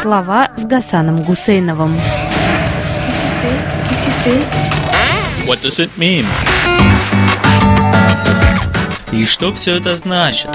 Слова с Гасаном Гусейновым. What does it mean? И что все это значит?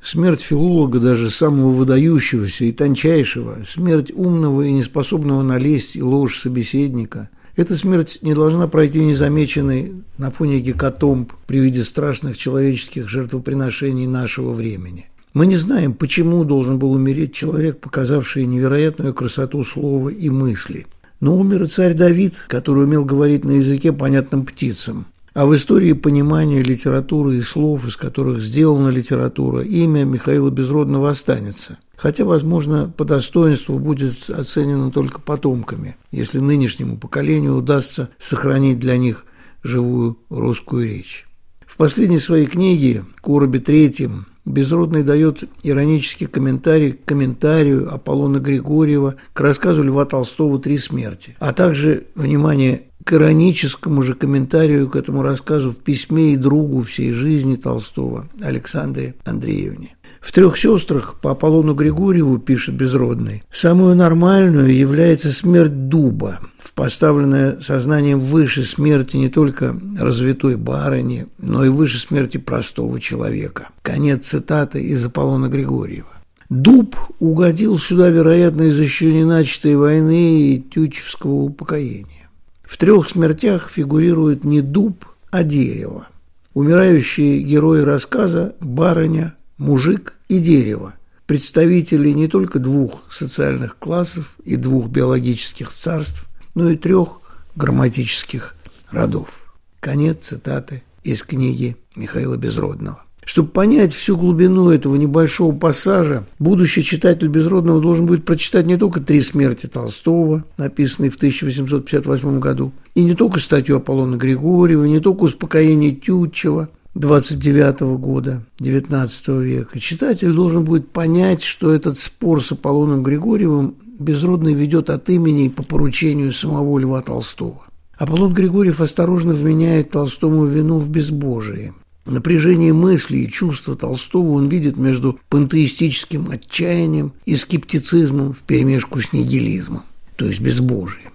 Смерть филолога, даже самого выдающегося и тончайшего, смерть умного и неспособного налезть и ложь собеседника – эта смерть не должна пройти незамеченной на фоне гекатомб при виде страшных человеческих жертвоприношений нашего времени. Мы не знаем, почему должен был умереть человек, показавший невероятную красоту слова и мысли. Но умер и царь Давид, который умел говорить на языке, понятным птицам. А в истории понимания литературы и слов, из которых сделана литература, имя Михаила Безродного останется. Хотя, возможно, по достоинству будет оценено только потомками, если нынешнему поколению удастся сохранить для них живую русскую речь. В последней своей книге «Коробе третьем» Безродный дает иронический комментарий к комментарию Аполлона Григорьева к рассказу Льва Толстого «Три смерти», а также, внимание, к ироническому же комментарию к этому рассказу в письме и другу всей жизни Толстого Александре Андреевне. В «Трех сестрах» по Аполлону Григорьеву, пишет Безродный, самую нормальную является смерть дуба, поставленная сознанием выше смерти не только развитой барыни, но и выше смерти простого человека. Конец цитаты из Аполлона Григорьева. Дуб угодил сюда, вероятно, из еще не начатой войны и тючевского упокоения. В трех смертях фигурирует не дуб, а дерево. Умирающие герои рассказа – барыня, мужик и дерево – представители не только двух социальных классов и двух биологических царств, но и трех грамматических родов. Конец цитаты из книги Михаила Безродного. Чтобы понять всю глубину этого небольшого пассажа, будущий читатель Безродного должен будет прочитать не только «Три смерти» Толстого, написанные в 1858 году, и не только статью Аполлона Григорьева, не только «Успокоение Тютчева», 29 года 19 века. Читатель должен будет понять, что этот спор с Аполлоном Григорьевым Безродный ведет от имени и по поручению самого Льва Толстого. Аполлон Григорьев осторожно вменяет Толстому вину в безбожие – Напряжение мысли и чувства Толстого он видит между пантеистическим отчаянием и скептицизмом вперемешку с нигилизмом, то есть безбожием.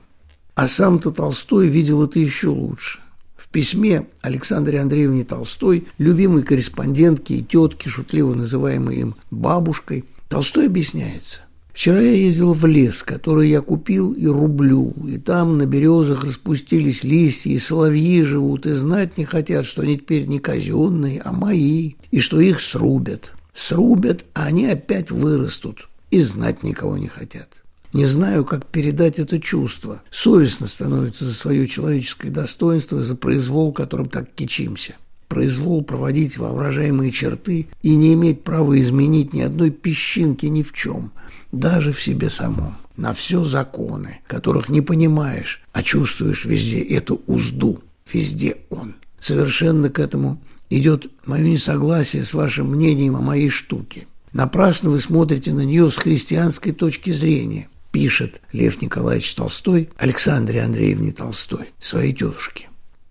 А сам-то Толстой видел это еще лучше. В письме Александре Андреевне Толстой, любимой корреспондентке и тетке, шутливо называемой им бабушкой, Толстой объясняется. Вчера я ездил в лес, который я купил и рублю, и там на березах распустились листья, и соловьи живут, и знать не хотят, что они теперь не казенные, а мои, и что их срубят. Срубят, а они опять вырастут, и знать никого не хотят. Не знаю, как передать это чувство. Совестно становится за свое человеческое достоинство, за произвол, которым так кичимся произвол проводить воображаемые черты и не иметь права изменить ни одной песчинки ни в чем, даже в себе самом. На все законы, которых не понимаешь, а чувствуешь везде эту узду, везде он. Совершенно к этому идет мое несогласие с вашим мнением о моей штуке. Напрасно вы смотрите на нее с христианской точки зрения, пишет Лев Николаевич Толстой Александре Андреевне Толстой, своей тетушке.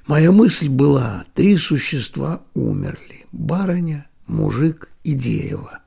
Моя мысль была, три существа умерли – барыня, мужик и дерево.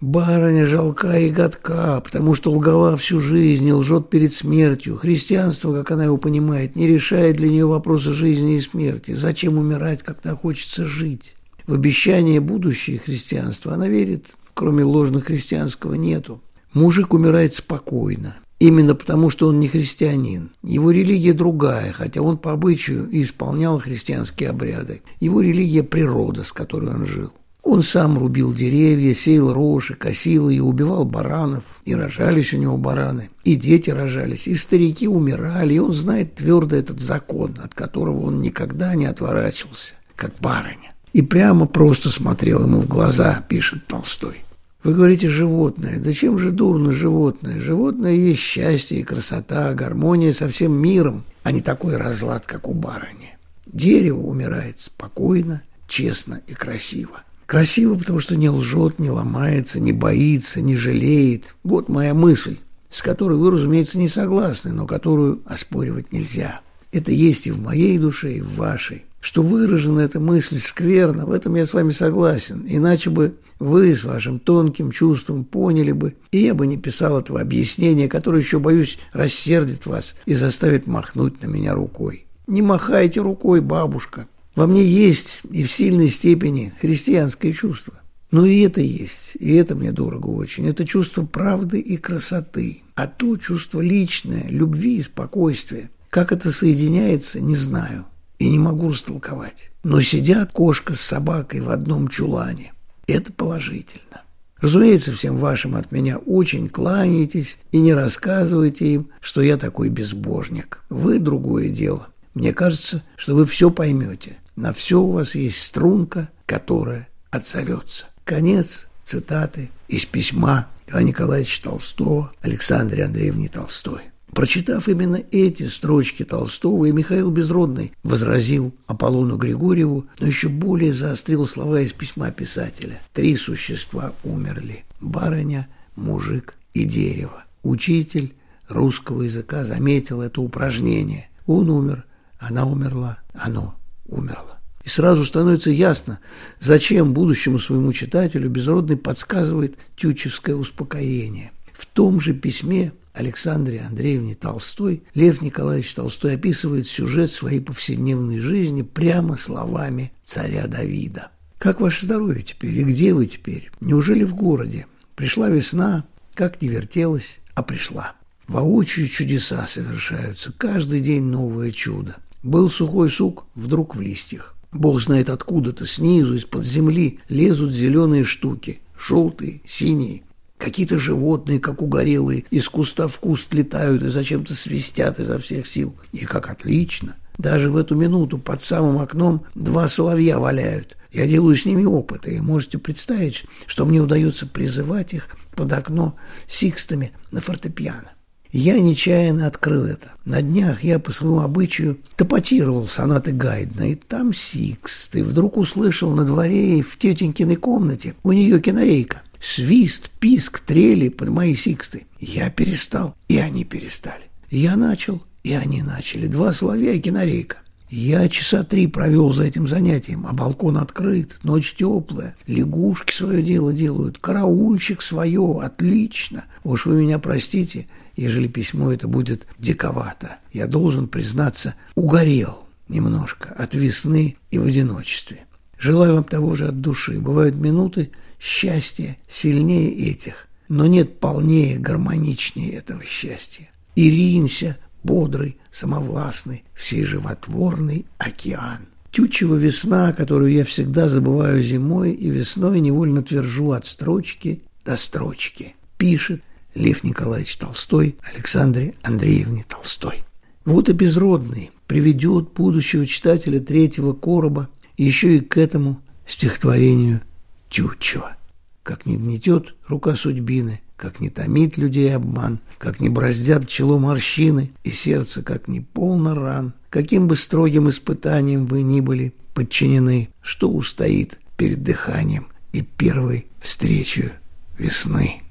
Барыня жалка и гадка, потому что лгала всю жизнь и лжет перед смертью. Христианство, как она его понимает, не решает для нее вопросы жизни и смерти. Зачем умирать, когда хочется жить? В обещание будущее христианства она верит, кроме ложно-христианского нету. Мужик умирает спокойно, Именно потому, что он не христианин. Его религия другая, хотя он по обычаю и исполнял христианские обряды. Его религия – природа, с которой он жил. Он сам рубил деревья, сеял рожи, косил и убивал баранов, и рожались у него бараны, и дети рожались, и старики умирали, и он знает твердо этот закон, от которого он никогда не отворачивался, как барыня. И прямо просто смотрел ему в глаза, пишет Толстой. Вы говорите «животное». Да чем же дурно животное? Животное есть счастье красота, гармония со всем миром, а не такой разлад, как у барыни. Дерево умирает спокойно, честно и красиво. Красиво, потому что не лжет, не ломается, не боится, не жалеет. Вот моя мысль, с которой вы, разумеется, не согласны, но которую оспоривать нельзя. Это есть и в моей душе, и в вашей. Что выражена эта мысль скверно, в этом я с вами согласен. Иначе бы вы с вашим тонким чувством поняли бы, и я бы не писал этого объяснения, которое еще, боюсь, рассердит вас и заставит махнуть на меня рукой. Не махайте рукой, бабушка. Во мне есть и в сильной степени христианское чувство. Но и это есть, и это мне дорого очень. Это чувство правды и красоты. А то чувство личное, любви и спокойствия. Как это соединяется, не знаю и не могу растолковать. Но сидят кошка с собакой в одном чулане. Это положительно. Разумеется, всем вашим от меня очень кланяетесь и не рассказывайте им, что я такой безбожник. Вы другое дело. Мне кажется, что вы все поймете. На все у вас есть струнка, которая отзовется. Конец цитаты из письма Ивана Николаевича Толстого Александре Андреевне Толстой. Прочитав именно эти строчки Толстого, и Михаил Безродный возразил Аполлону Григорьеву, но еще более заострил слова из письма писателя. Три существа умерли – барыня, мужик и дерево. Учитель русского языка заметил это упражнение. Он умер, она умерла, оно умерло. И сразу становится ясно, зачем будущему своему читателю Безродный подсказывает тючевское успокоение. В том же письме Александре Андреевне Толстой Лев Николаевич Толстой описывает сюжет своей повседневной жизни прямо словами царя Давида. «Как ваше здоровье теперь? И где вы теперь? Неужели в городе? Пришла весна, как не вертелась, а пришла. Воочию чудеса совершаются, каждый день новое чудо. Был сухой сук, вдруг в листьях. Бог знает откуда-то, снизу, из-под земли, лезут зеленые штуки, желтые, синие. Какие-то животные, как угорелые, из куста в куст летают и зачем-то свистят изо всех сил. И как отлично. Даже в эту минуту под самым окном два соловья валяют. Я делаю с ними опыты, и можете представить, что мне удается призывать их под окно сикстами на фортепиано. Я нечаянно открыл это. На днях я по своему обычаю тапотировал сонаты Гайдна, и там сиксты, и вдруг услышал на дворе в тетенькиной комнате, у нее канарейка, свист, писк, трели под мои сиксты. Я перестал, и они перестали. Я начал, и они начали. Два соловья и канарейка. Я часа три провел за этим занятием, а балкон открыт, ночь теплая, лягушки свое дело делают, караульщик свое, отлично. Уж вы меня простите, ежели письмо это будет диковато. Я должен признаться, угорел немножко от весны и в одиночестве. Желаю вам того же от души. Бывают минуты счастья сильнее этих, но нет полнее, гармоничнее этого счастья. Иринься, бодрый, самовластный, всей животворный океан. Тючева весна, которую я всегда забываю зимой, и весной невольно твержу от строчки до строчки. Пишет Лев Николаевич Толстой Александре Андреевне Толстой. Вот и безродный приведет будущего читателя третьего короба еще и к этому стихотворению Тютчева. Как не гнетет рука судьбины, как не томит людей обман, как не браздят чело морщины, и сердце как не полно ран, каким бы строгим испытанием вы ни были подчинены, что устоит перед дыханием и первой встречей весны.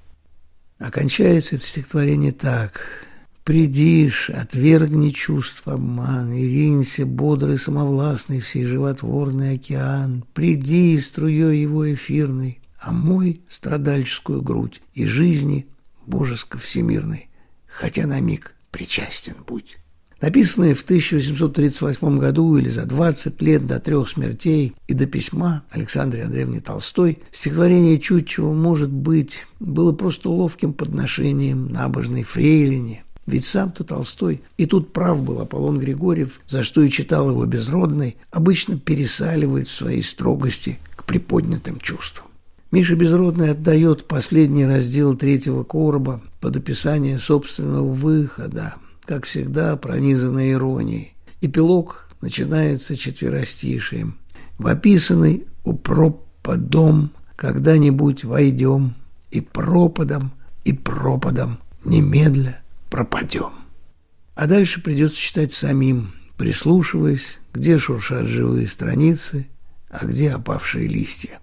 Окончается это стихотворение так. «Придишь, отвергни чувств обман, и ринься, бодрый, самовластный, всей животворный океан. Приди струей его эфирной, а мой страдальческую грудь и жизни божеско-всемирной, хотя на миг причастен будь». Написанное в 1838 году или за 20 лет до трех смертей и до письма Александре Андреевне Толстой, стихотворение Чутчева, может быть, было просто ловким подношением набожной фрейлине, ведь сам-то Толстой, и тут прав был Аполлон Григорьев, за что и читал его безродный, обычно пересаливает в своей строгости к приподнятым чувствам. Миша Безродный отдает последний раздел третьего короба под описание собственного выхода – как всегда, пронизанной иронией. Эпилог начинается четверостишием. В описанный у пропадом когда-нибудь войдем, и пропадом, и пропадом немедля пропадем. А дальше придется читать самим, прислушиваясь, где шуршат живые страницы, а где опавшие листья.